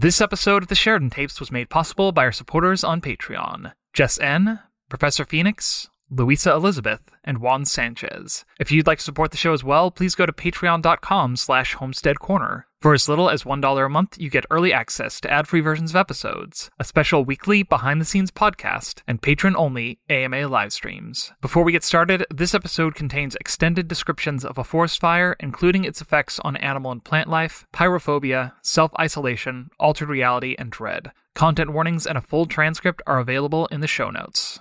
This episode of the Sheridan Tapes was made possible by our supporters on Patreon Jess N., Professor Phoenix, Luisa Elizabeth, and Juan Sanchez. If you'd like to support the show as well, please go to patreon.com slash homestead corner. For as little as $1 a month, you get early access to ad-free versions of episodes, a special weekly behind-the-scenes podcast, and patron-only AMA live streams. Before we get started, this episode contains extended descriptions of a forest fire, including its effects on animal and plant life, pyrophobia, self-isolation, altered reality, and dread. Content warnings and a full transcript are available in the show notes.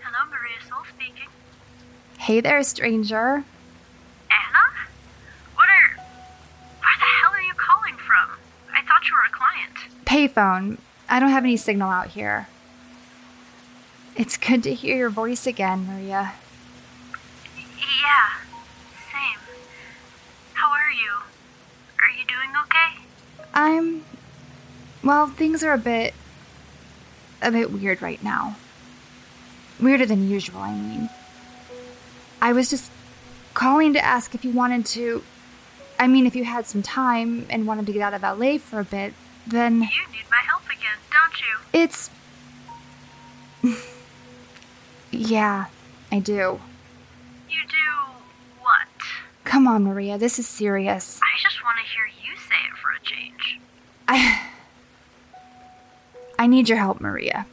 Hello, Maria Sol speaking. Hey there, stranger. Anna? What are. Where the hell are you calling from? I thought you were a client. Payphone. I don't have any signal out here. It's good to hear your voice again, Maria. Yeah, same. How are you? Are you doing okay? I'm. Well, things are a bit. a bit weird right now. Weirder than usual, I mean. I was just calling to ask if you wanted to. I mean, if you had some time and wanted to get out of LA for a bit, then You need my help again, don't you? it's. yeah, I do. You do what? Come on, Maria, this is serious. I just want to hear you say it for a change. I. I need your help, Maria.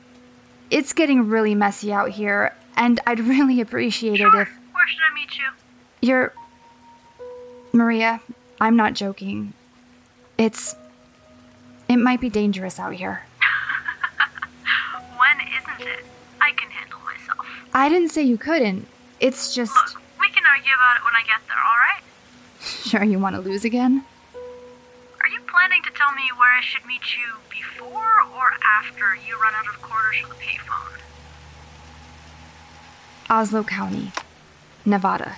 It's getting really messy out here, and I'd really appreciate Sure. it if Where should I meet you? you're. Maria, I'm not joking. It's. It might be dangerous out here. When isn't it? I can handle myself. I didn't say you couldn't. It's just. Look, we can argue about it when I get there, alright? Sure, you want to lose again? Are you planning to tell me where I should meet you before or after you run out of quarters for the payphone? Oslow County, Nevada.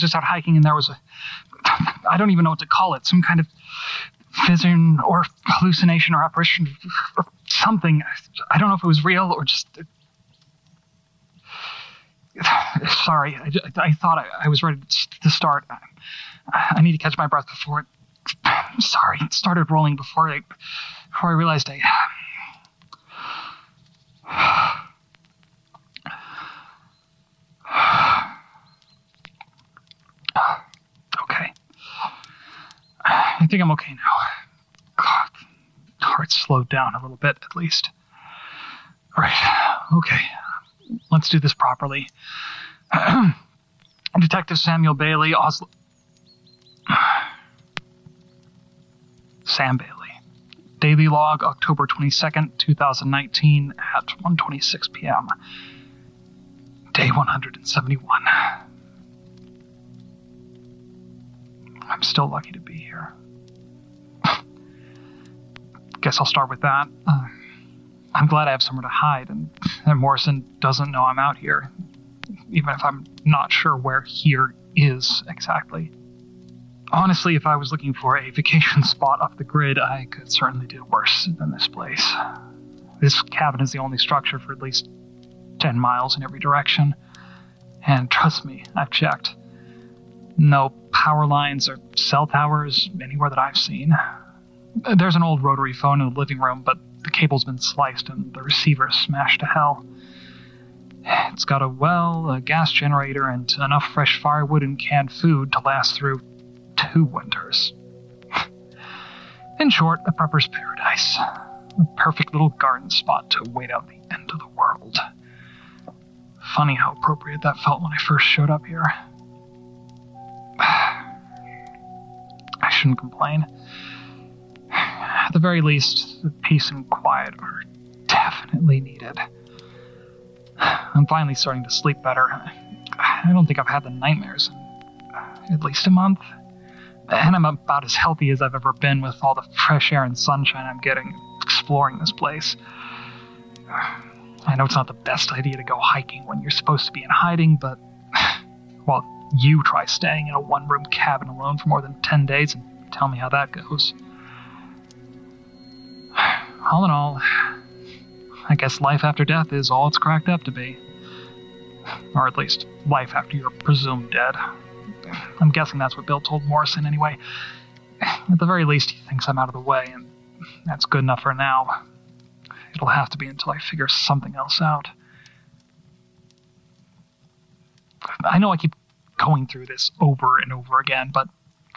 was just out hiking and there was a. I don't even know what to call it. Some kind of vision or hallucination or apparition or something. I don't know if it was real or just. Sorry, I, I thought I, I, was ready to start. I need to catch my breath before it. Sorry, it started rolling before I before I realized I. okay. I think I'm okay now. God, heart slowed down a little bit, at least. All right. Okay. Let's do this properly. Detective Samuel Bailey, Oslow. Sam Bailey. Daily log, October 22nd, 2019, at 1:26 p.m. Day 171. I'm still lucky to be here. Guess I'll start with that. Uh, I'm glad I have somewhere to hide, and, and Morrison doesn't know I'm out here, even if I'm not sure where here is exactly. Honestly, if I was looking for a vacation spot off the grid, I could certainly do worse than this place. This cabin is the only structure for at least 10 miles in every direction. And trust me, I've checked. No power lines or cell towers anywhere that I've seen. There's an old rotary phone in the living room, but the cable's been sliced and the receiver smashed to hell. It's got a well, a gas generator, and enough fresh firewood and canned food to last through two winters. In short, a prepper's paradise. A perfect little garden spot to wait out the end of the world. Funny how appropriate that felt when I first showed up here. I shouldn't complain. At the very least, peace and quiet are definitely needed. I'm finally starting to sleep better. I don't think I've had the nightmares in uh, at least a month. And I'm about as healthy as I've ever been with all the fresh air and sunshine I'm getting exploring this place. I know it's not the best idea to go hiking when you're supposed to be in hiding, but well, you try staying in a one room cabin alone for more than 10 days and tell me how that goes. All in all, I guess life after death is all it's cracked up to be. Or at least, life after you're presumed dead. I'm guessing that's what Bill told Morrison anyway. At the very least, he thinks I'm out of the way, and that's good enough for now. It'll have to be until I figure something else out. I know I keep going through this over and over again, but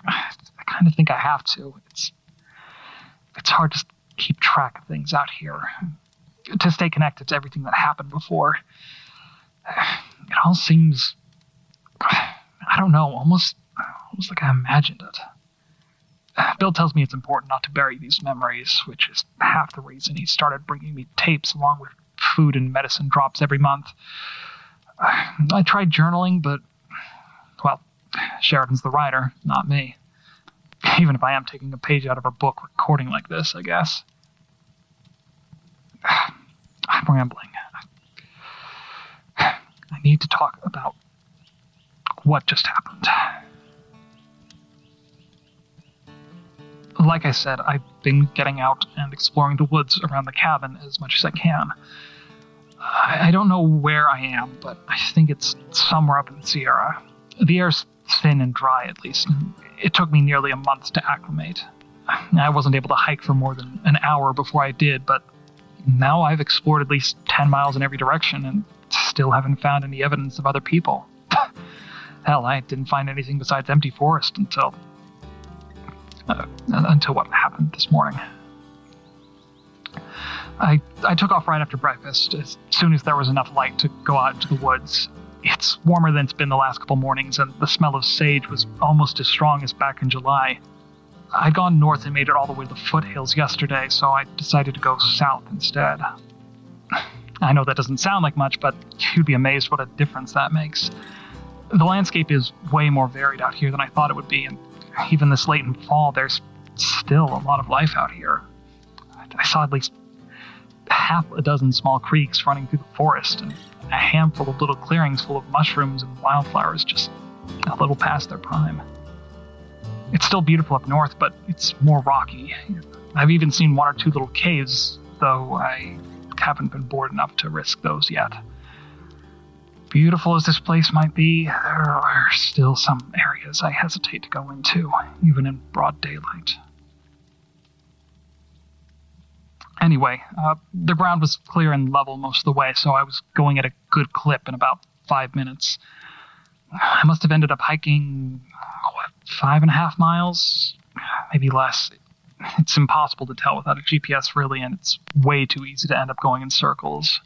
I kind of think I have to. It's it's hard to keep track of things out here, to stay connected to everything that happened before. It all seems I don't know, almost almost like I imagined it. Bill tells me it's important not to bury these memories, which is half the reason he started bringing me tapes along with food and medicine drops every month. I tried journaling, but, well, Sheridan's the writer, not me. Even if I am taking a page out of her book recording like this, I guess. I'm rambling. I need to talk about what just happened. Like I said, I've been getting out and exploring the woods around the cabin as much as I can. I, don't know where I am, but I think it's somewhere up in the Sierra. The air's thin and dry, at least. It took me nearly a month to acclimate. I wasn't able to hike for more than an hour before I did, but now I've explored at least 10 miles in every direction and still haven't found any evidence of other people. Hell, I didn't find anything besides empty forest until. Uh, until what happened this morning. I, I took off right after breakfast, as soon as there was enough light to go out into the woods. It's warmer than it's been the last couple mornings, and the smell of sage was almost as strong as back in July. I'd gone north and made it all the way to the foothills yesterday, so I decided to go south instead. I know that doesn't sound like much, but you'd be amazed what a difference that makes the landscape is way more varied out here than I thought it would be, and even this late in fall, there's still a lot of life out here. I saw at least half a dozen small creeks running through the forest, and a handful of little clearings full of mushrooms and wildflowers just a little past their prime. It's still beautiful up north, but it's more rocky. I've even seen one or two little caves, though I haven't been bored enough to risk those yet. Beautiful as this place might be, there are still some areas I hesitate to go into, even in broad daylight. Anyway, uh, the ground was clear and level most of the way, so I was going at a good clip in about five minutes. I must have ended up hiking, what, five and a half miles? Maybe less. It's impossible to tell without a GPS, really, and it's way too easy to end up going in circles.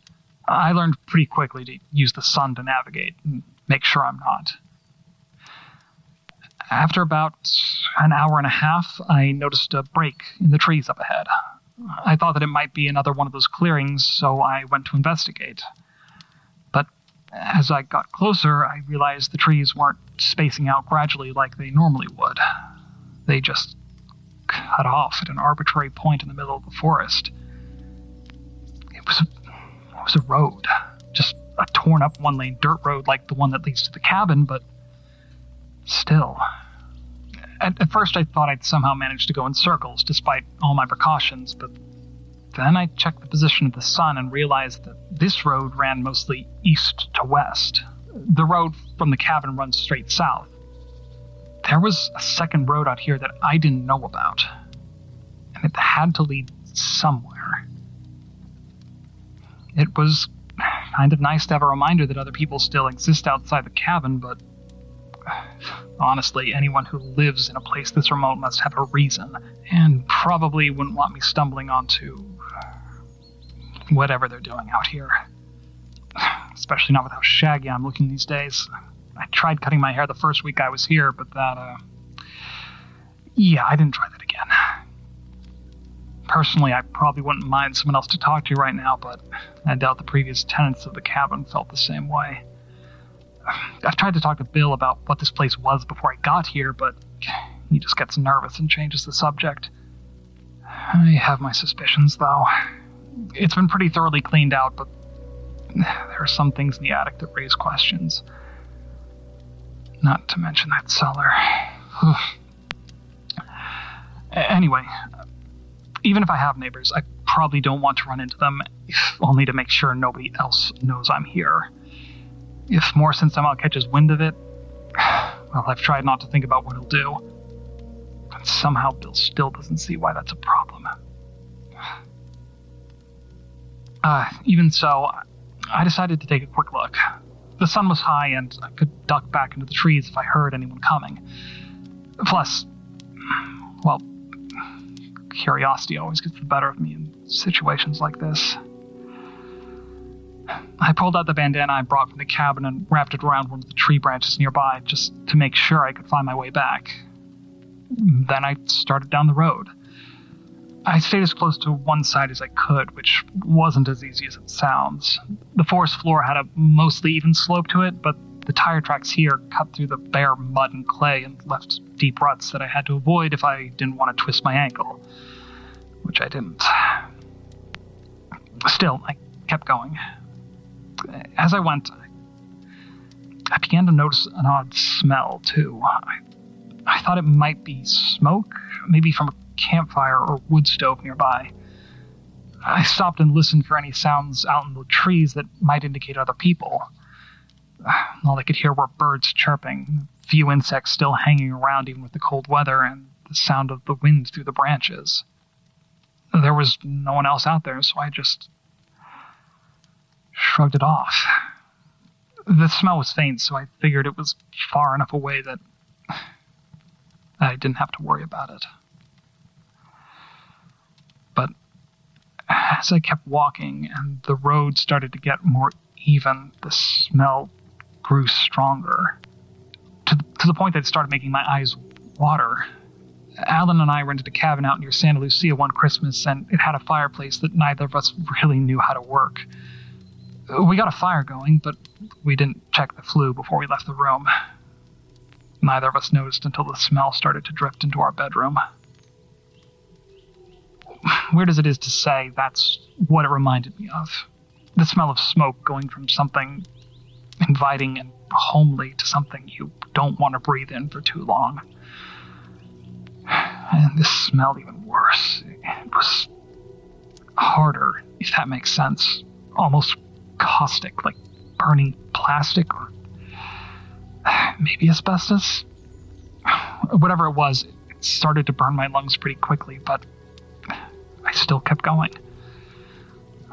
I learned pretty quickly to use the sun to navigate and make sure I'm not. After about an hour and a half, I noticed a break in the trees up ahead. I thought that it might be another one of those clearings, so I went to investigate. But as I got closer, I realized the trees weren't spacing out gradually like they normally would. They just cut off at an arbitrary point in the middle of the forest. It was was a road. Just a torn up one lane dirt road like the one that leads to the cabin, but still. At, at, first, I thought I'd somehow managed to go in circles despite all my precautions, but then I checked the position of the sun and realized that this road ran mostly east to west. The road from the cabin runs straight south. There was a second road out here that I didn't know about, and it had to lead somewhere it was kind of nice to have a reminder that other people still exist outside the cabin, but honestly, anyone who lives in a place this remote must have a reason, and probably wouldn't want me stumbling onto whatever they're doing out here. Especially not with how shaggy I'm looking these days. I tried cutting my hair the first week I was here, but that, uh. Yeah, I didn't try that again. Personally, I probably wouldn't mind someone else to talk to right now, but I doubt the previous tenants of the cabin felt the same way. I've tried to talk to Bill about what this place was before I got here, but he just gets nervous and changes the subject. I have my suspicions, though. It's been pretty thoroughly cleaned out, but there are some things in the attic that raise questions. Not to mention that cellar. anyway, even if I have neighbors, I probably don't want to run into them, only to make sure nobody else knows I'm here. If Morrison somehow catches wind of it, well, I've tried not to think about what he'll do. But somehow Bill still doesn't see why that's a problem. Uh, even so, I decided to take a quick look. The sun was high, and I could duck back into the trees if I heard anyone coming. Plus, well, curiosity always gets the better of me in situations like this. I pulled out the bandana I brought from the cabin and wrapped it around one of the tree branches nearby just to make sure I could find my way back. Then I started down the road. I stayed as close to one side as I could, which wasn't as easy as it sounds. The forest floor had a mostly even slope to it, but the tire tracks here cut through the bare mud and clay and left deep ruts that I had to avoid if I didn't want to twist my ankle. Which I didn't. Still, I kept going. As I went, I began to notice an odd smell, too. I, I thought it might be smoke, maybe from a campfire or wood stove nearby. I stopped and listened for any sounds out in the trees that might indicate other people. All I could hear were birds chirping, few insects still hanging around even with the cold weather, and the sound of the wind through the branches. There was no one else out there, so I just shrugged it off. The smell was faint, so I figured it was far enough away that I didn't have to worry about it. But as I kept walking and the road started to get more even, the smell grew stronger to, to the point that it started making my eyes water. Alan and I rented a cabin out near Santa Lucia one Christmas, and it had a fireplace that neither of us really knew how to work. We got a fire going, but we didn't check the flue before we left the room. Neither of us noticed until the smell started to drift into our bedroom. Weird as it is to say, that's what it reminded me of. The smell of smoke going from something inviting and homely to something you don't want to breathe in for too long. And this smelled even worse. It was harder, if that makes sense. Almost caustic, like burning plastic or maybe asbestos. Whatever it was, it started to burn my lungs pretty quickly, but I still kept going.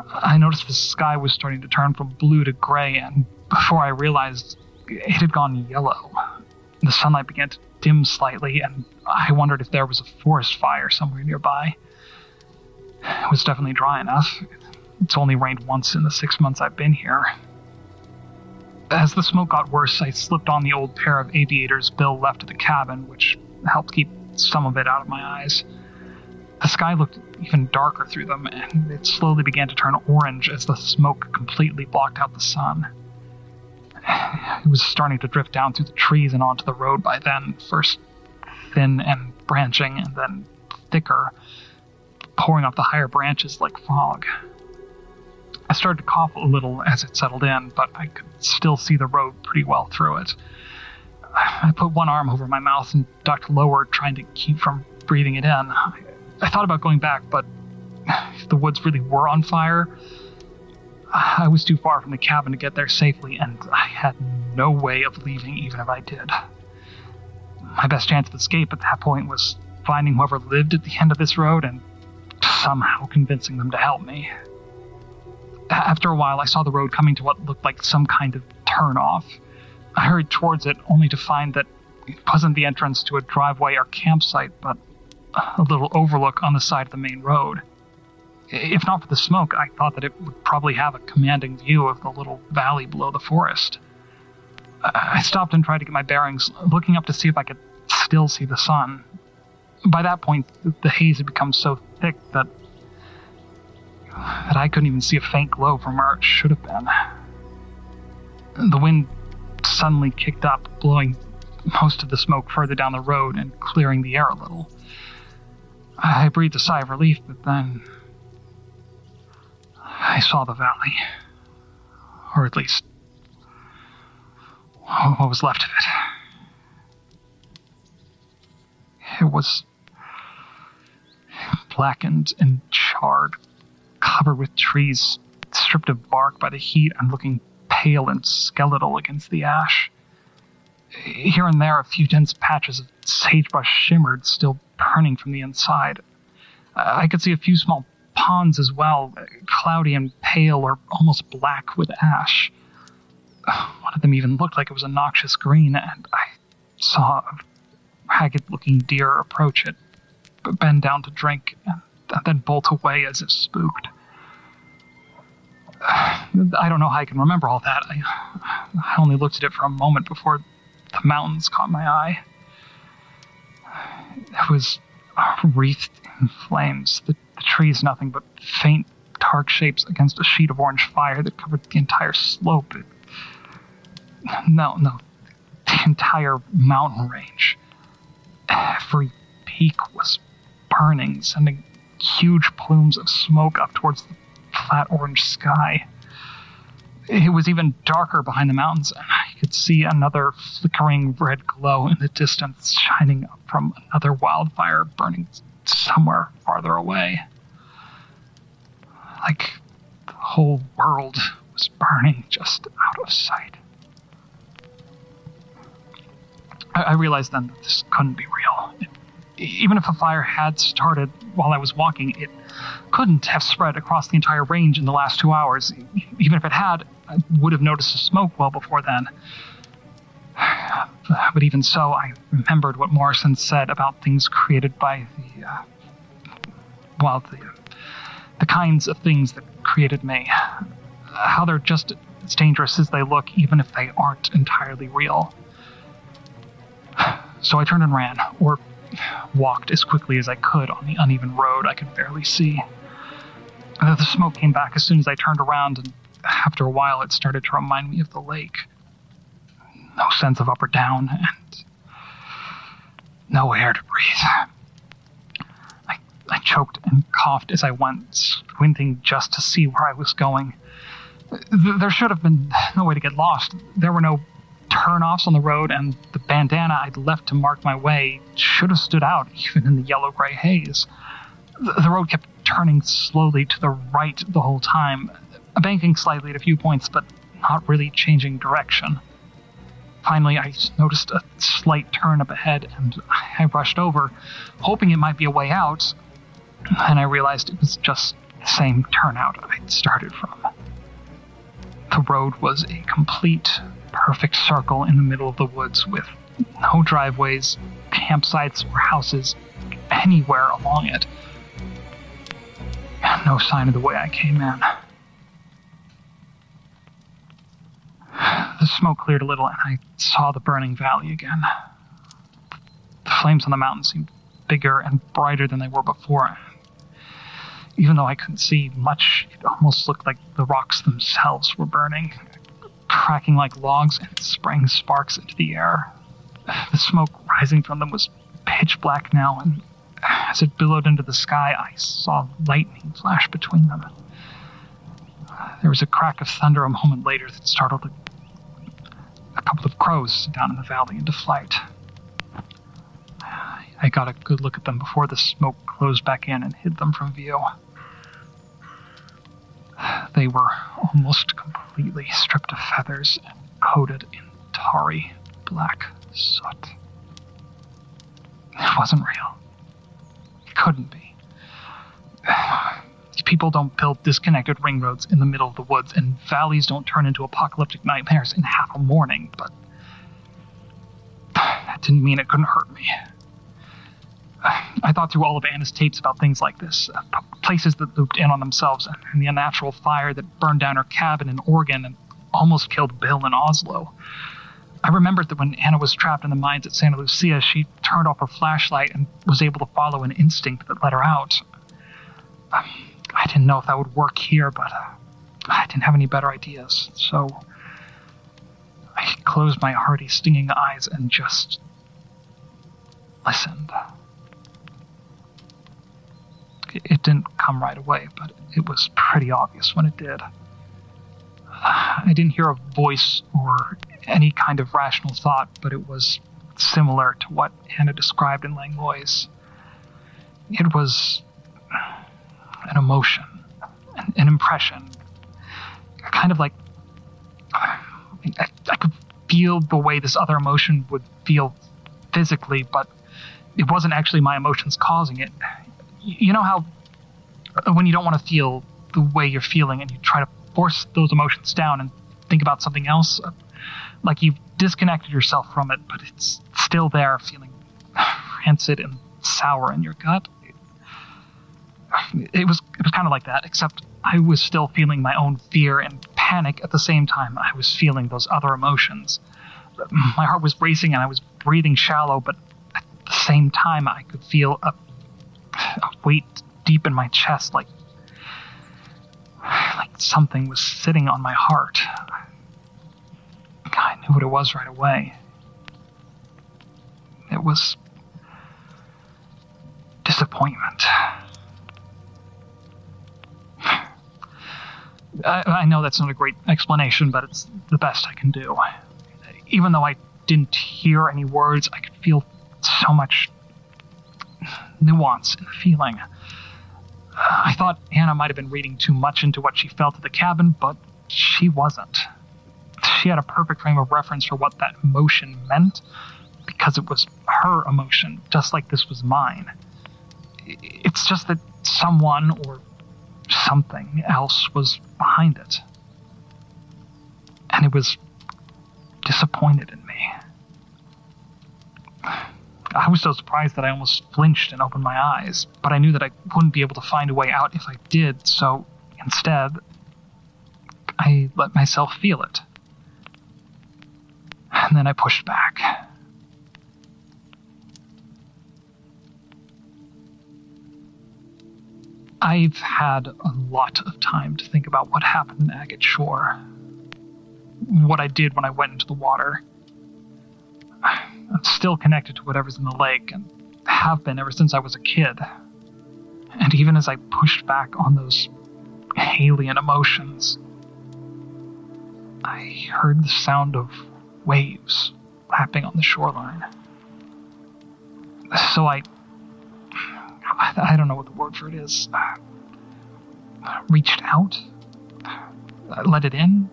I noticed the sky was starting to turn from blue to gray, and before I realized it had gone yellow. The sunlight began to dim slightly, and I wondered if there was a forest fire somewhere nearby. It was definitely dry enough. It's only rained once in the six months I've been here. As the smoke got worse, I slipped on the old pair of aviators Bill left at the cabin, which helped keep some of it out of my eyes. The sky looked even darker through them, and it slowly began to turn orange as the smoke completely blocked out the sun. It was starting to drift down through the trees and onto the road by then, first thin and branching, and then thicker, pouring off the higher branches like fog. I started to cough a little as it settled in, but I could still see the road pretty well through it. I put one arm over my mouth and ducked lower, trying to keep from breathing it in. I thought about going back, but if the woods really were on fire, I was too far from the cabin to get there safely, and I had no way of leaving even if I did. My best chance of escape at that point was finding whoever lived at the end of this road and somehow convincing them to help me. After a while, I saw the road coming to what looked like some kind of turnoff. I hurried towards it, only to find that it wasn't the entrance to a driveway or campsite, but a little overlook on the side of the main road. If not for the smoke, I thought that it would probably have a commanding view of the little valley below the forest. I stopped and tried to get my bearings, looking up to see if I could still see the sun. By that point, the haze had become so thick that that I couldn't even see a faint glow from where it should have been. The wind suddenly kicked up, blowing most of the smoke further down the road and clearing the air a little. I breathed a sigh of relief, but then I saw the valley. Or at least what was left of it. It was blackened and charred, covered with trees stripped of bark by the heat and looking pale and skeletal against the ash. Here and there, a few dense patches of sagebrush shimmered, still burning from the inside. Uh, I could see a few small ponds as well, cloudy and pale or almost black with ash. One of them even looked like it was a noxious green, and I saw a ragged looking deer approach it, bend down to drink, and then bolt away as if spooked. I don't know how I can remember all that. I, I only looked at it for a moment before the mountains caught my eye. It was wreathed in flames, the, the trees nothing but faint, dark shapes against a sheet of orange fire that covered the entire slope. It, no, no, the entire mountain range. Every peak was burning, sending huge plumes of smoke up towards the flat orange sky. It was even darker behind the mountains, and I could see another flickering red glow in the distance shining up from another wildfire burning somewhere farther away. Like the whole world was burning just out of sight. I, I realized then that this couldn't be real. It, even if a fire had started while I was walking, it couldn't have spread across the entire range in the last two hours. Even if it had, I would have noticed the smoke well before then. But even so, I remembered what Morrison said about things created by the, uh, well, the, the kinds of things that created me. How they're just as dangerous as they look, even if they aren't entirely real. So I turned and ran, or walked as quickly as I could on the uneven road I could barely see. Uh, the smoke came back as soon as I turned around, and after a while it started to remind me of the lake. No sense of up or down, and no air to breathe. I, I choked and coughed as I went, squinting just to see where I was going. There should have been no way to get lost. There were no turnoffs on the road, and the bandana I'd left to mark my way should have stood out even in the yellow gray haze. The, the road kept turning slowly to the right the whole time, banking slightly at a few points, but not really changing direction. Finally, I noticed a slight turn up ahead, and I rushed over, hoping it might be a way out, and I realized it was just the same turnout I'd started from. The road was a complete, perfect circle in the middle of the woods with no driveways, campsites, or houses anywhere along it. No sign of the way I came in. The smoke cleared a little, and I saw the burning valley again. The flames on the mountain seemed bigger and brighter than they were before. Even though I couldn't see much, it almost looked like the rocks themselves were burning, cracking like logs and spraying sparks into the air. The smoke rising from them was pitch black now, and as it billowed into the sky, I saw lightning flash between them. There was a crack of thunder a moment later that startled a, a couple of crows down in the valley into flight. I got a good look at them before the smoke closed back in and hid them from view. They were almost completely stripped of feathers and coated in tarry black soot. It wasn't real. It couldn't be. People don't build disconnected ring roads in the middle of the woods, and valleys don't turn into apocalyptic nightmares in half a morning, but that didn't mean it couldn't hurt me. I thought through all of Anna's tapes about things like this uh, places that looped in on themselves, and the unnatural fire that burned down her cabin in Oregon and almost killed Bill in Oslow. I remembered that when Anna was trapped in the mines at Santa Lucia, she turned off her flashlight and was able to follow an instinct that led her out. Um, I didn't know if that would work here, but uh, I didn't have any better ideas, so I closed my hardy, stinging eyes and just listened. It didn't come right away, but it was pretty obvious when it did. I didn't hear a voice or any kind of rational thought, but it was similar to what Anna described in Langlois. It was an emotion, an, an impression, kind of like I, I could feel the way this other emotion would feel physically, but it wasn't actually my emotions causing it. You know how uh, when you don't want to feel the way you're feeling and you try to force those emotions down and think about something else, uh, like you've disconnected yourself from it, but it's still there, feeling rancid and sour in your gut. It was it was kind of like that, except I was still feeling my own fear and panic at the same time. I was feeling those other emotions. My heart was racing and I was breathing shallow, but at the same time, I could feel a weight deep in my chest, like like something was sitting on my heart. I knew what it was right away. It was disappointment. I, I, know that's not a great explanation, but it's the best I can do. Even though I didn't hear any words, I could feel so much nuance the feeling. I thought Anna might have been reading too much into what she felt at the cabin, but she wasn't. She had a perfect frame of reference for what that emotion meant because it was her emotion, just like this was mine. It's just that someone or something else was behind it. And it was disappointed in me. I was so surprised that I almost flinched and opened my eyes, but I knew that I wouldn't be able to find a way out if I did, so instead, I let myself feel it. And then I pushed back. I've had a lot of time to think about what happened in Agate Shore. What I did when I went into the water. Still connected to whatever's in the lake and have been ever since I was a kid. And even as I pushed back on those alien emotions, I heard the sound of waves lapping on the shoreline. So I. I don't know what the word for it is. Uh, reached out? Uh, let it in?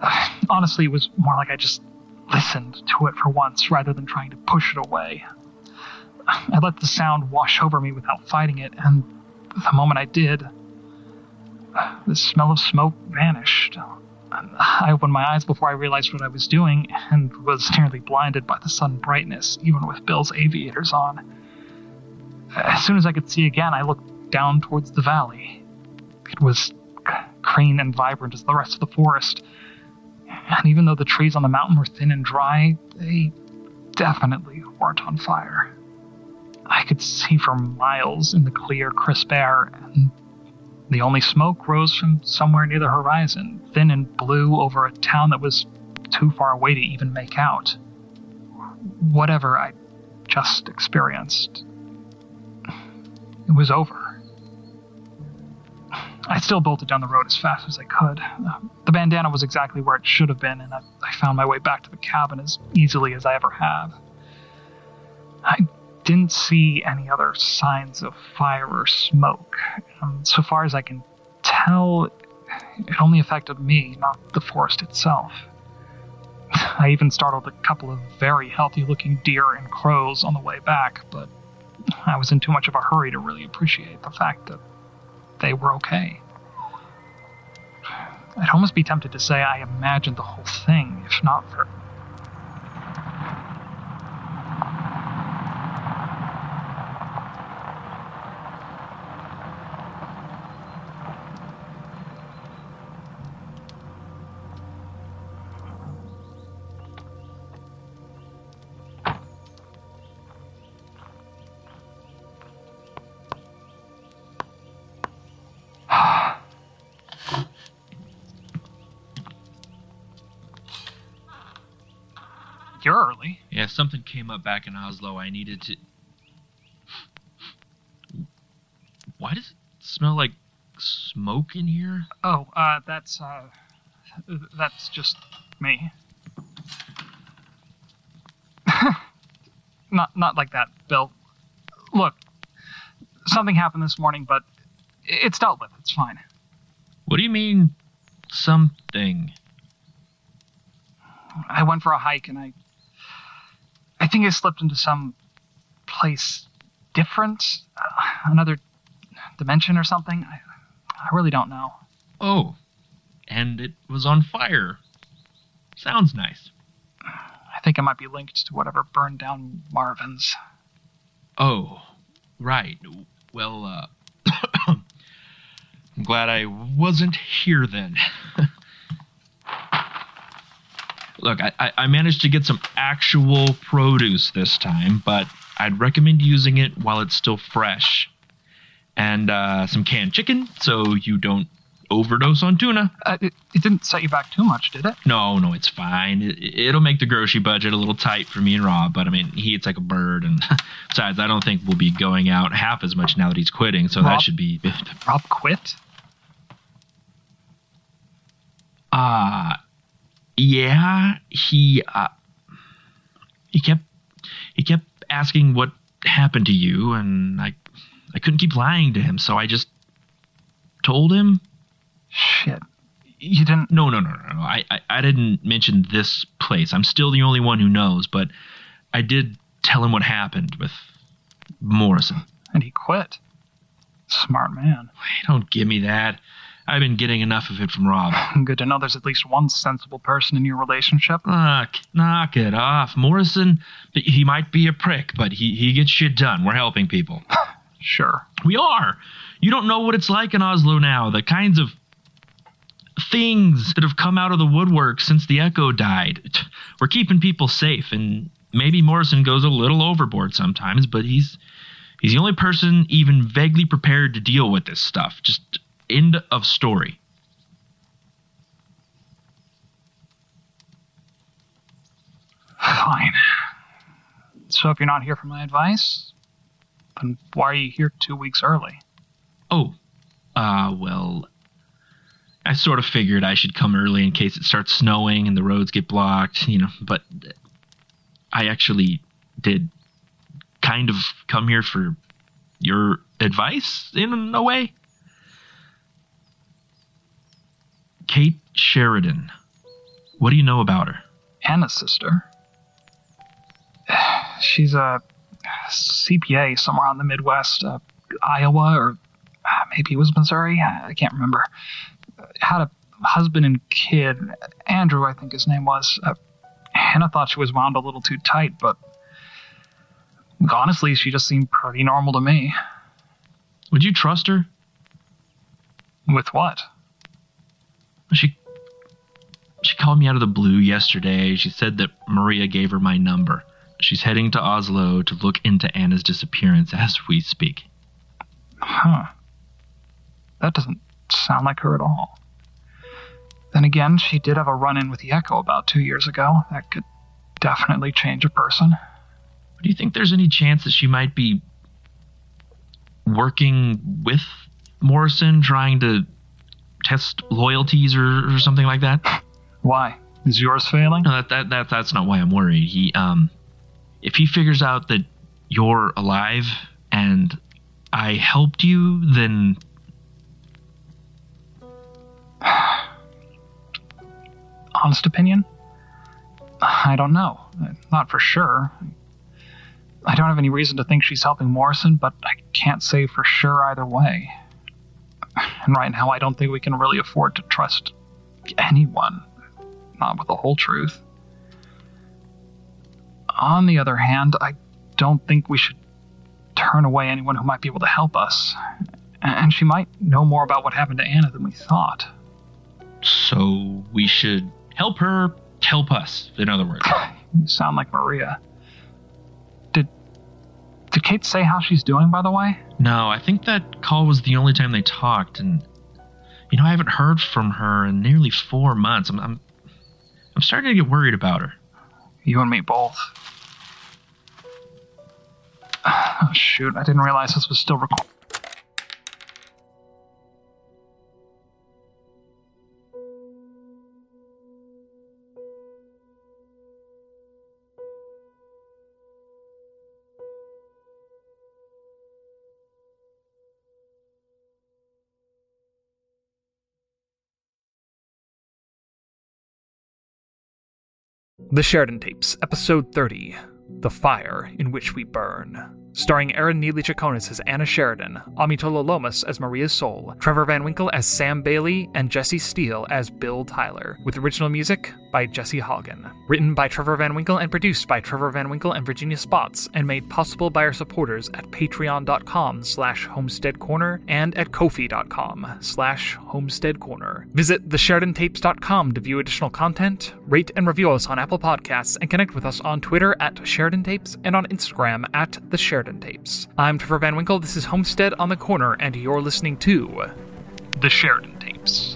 Honestly, it was more like I just listened to it for once rather than trying to push it away. I let the sound wash over me without fighting it, and the moment I did, the smell of smoke vanished. I opened my eyes before I realized what I was doing and was nearly blinded by the sudden brightness, even with Bill's aviators on. As soon as I could see again, I looked down towards the valley. It was green and vibrant as the rest of the forest. And even though the trees on the mountain were thin and dry, they definitely weren't on fire. I could see for miles in the clear, crisp air, and the only smoke rose from somewhere near the horizon, thin and blue over a town that was too far away to even make out. Whatever I just experienced, it was over. I still bolted down the road as fast as I could. Uh, the bandana was exactly where it should have been, and I, I found my way back to the cabin as easily as I ever have. I didn't see any other signs of fire or smoke. Um, so far as I can tell, it only affected me, not the forest itself. I even startled a couple of very healthy looking deer and crows on the way back, but I was in too much of a hurry to really appreciate the fact that they were okay. I'd almost be tempted to say I imagined the whole thing, if not for something came up back in Oslow. I needed to. Why does it smell like smoke in here? Oh, uh, that's, uh, that's just me. not, not like that, Bill. Look, something happened this morning, but it's dealt with. It's fine. What do you mean, something? I went for a hike and I. I think I slipped into some place different, uh, another dimension or something. I, I really don't know. Oh, and it was on fire. Sounds nice. I think it might be linked to whatever burned down Marvin's. Oh, right. Well, uh. I'm glad I wasn't here then. Look, I, I- I managed to get some actual produce this time, but I'd recommend using it while it's still fresh. And uh, some canned chicken so you don't overdose on tuna. Uh, it, it didn't set you back too much, did it? No, no, it's fine. It, it'll make the grocery budget a little tight for me and Rob, but I mean, he eats like a bird, and besides, I don't think we'll be going out half as much now that he's quitting, so that should be. Rob quit? Uh, yeah, he, uh, he kept, he kept asking what happened to you, and I, I couldn't keep lying to him, so I just told him. Shit. You didn't. No, no, no, no, no. I, I, I didn't mention this place. I'm still the only one who knows, but I did tell him what happened with Morrison. And he quit. Smart man. Don't give me that. I've been getting enough of it from Rob. Good to know there's at least one sensible person in your relationship. Knock, knock it off. Morrison, he might be a prick, but he, he gets shit done. We're helping people. Sure. We are. You don't know what it's like in Oslow now. The kinds of things that have come out of the woodwork since the Echo died. We're keeping people safe, and maybe Morrison goes a little overboard sometimes, but he's he's the only person even vaguely prepared to deal with this stuff. Just end of story. Fine. So if you're not here for my advice, then why are you here two weeks early? Oh, uh, well, I sort of figured I should come early in case it starts snowing and the roads get blocked, you know, but I actually did kind of come here for your advice in a way. Kate Sheridan. What do you know about her? Anna's sister. She's a CPA somewhere on the Midwest, uh, Iowa, or uh, maybe it was Missouri. I can't remember. Had a husband and kid, Andrew, I think his name was. Uh, Anna thought she was wound a little too tight, but honestly, she just seemed pretty normal to me. Would you trust her? With what? She she called me out of the blue yesterday. She said that Maria gave her my number. She's heading to Oslow to look into Anna's disappearance as we speak. Huh. That doesn't sound like her at all. Then again, she did have a run in with the Echo about two years ago. That could definitely change a person. Do you think there's any chance that she might be working with Morrison, trying to test loyalties or, or something like that? Why? Is yours failing? No, that, that, that that's not why I'm worried. He um if he figures out that you're alive and I helped you, then honest opinion? I don't know. Not for sure. I don't have any reason to think she's helping Morrison, but I can't say for sure either way. And right now, I don't think we can really afford to trust anyone, not with the whole truth. On the other hand, I don't think we should turn away anyone who might be able to help us. And she might know more about what happened to Anna than we thought. So we should help her help us, in other words. you sound like Maria. Did Kate say how she's doing, by the way? No, I think that call was the only time they talked, and you know I haven't heard from her in nearly four months. I'm I'm, I'm starting to get worried about her. You and me both. Oh, shoot, I didn't realize this was still recording. The Sheridan Tapes, Episode 30 The Fire in Which We Burn. Starring Airen Neeley Chaconas as Anna Sheridan, Amitola Lomas as Maria Sol, Trevor Van Winkle as Sam Bailey, and Jesse Steele as Bill Tyler, with original music by Jesse Haugen. Written by Trevor Van Winkle and produced by Trevor Van Winkle and Virginia Spotts, and made possible by our supporters at patreon.com slash homesteadcorner and at ko-fi.com slash homesteadcorner. Visit thesheridantapes.com to view additional content, rate and review us on Apple Podcasts, and connect with us on Twitter at Sheridan Tapes and on Instagram at The Sheridan Tapes. I'm Trevor Van Winkle, this is Homestead on the Corner, and you're listening to The Sheridan Tapes.